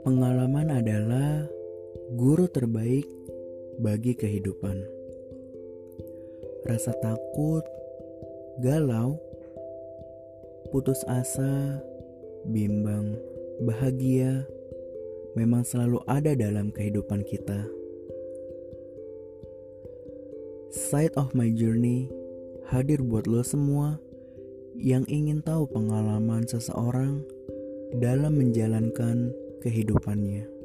Pengalaman adalah guru terbaik bagi kehidupan. Rasa takut, galau, putus asa, bimbang, bahagia memang selalu ada dalam kehidupan kita. Side of my journey hadir buat lo semua yang ingin tahu pengalaman seseorang dalam menjalankan kehidupannya.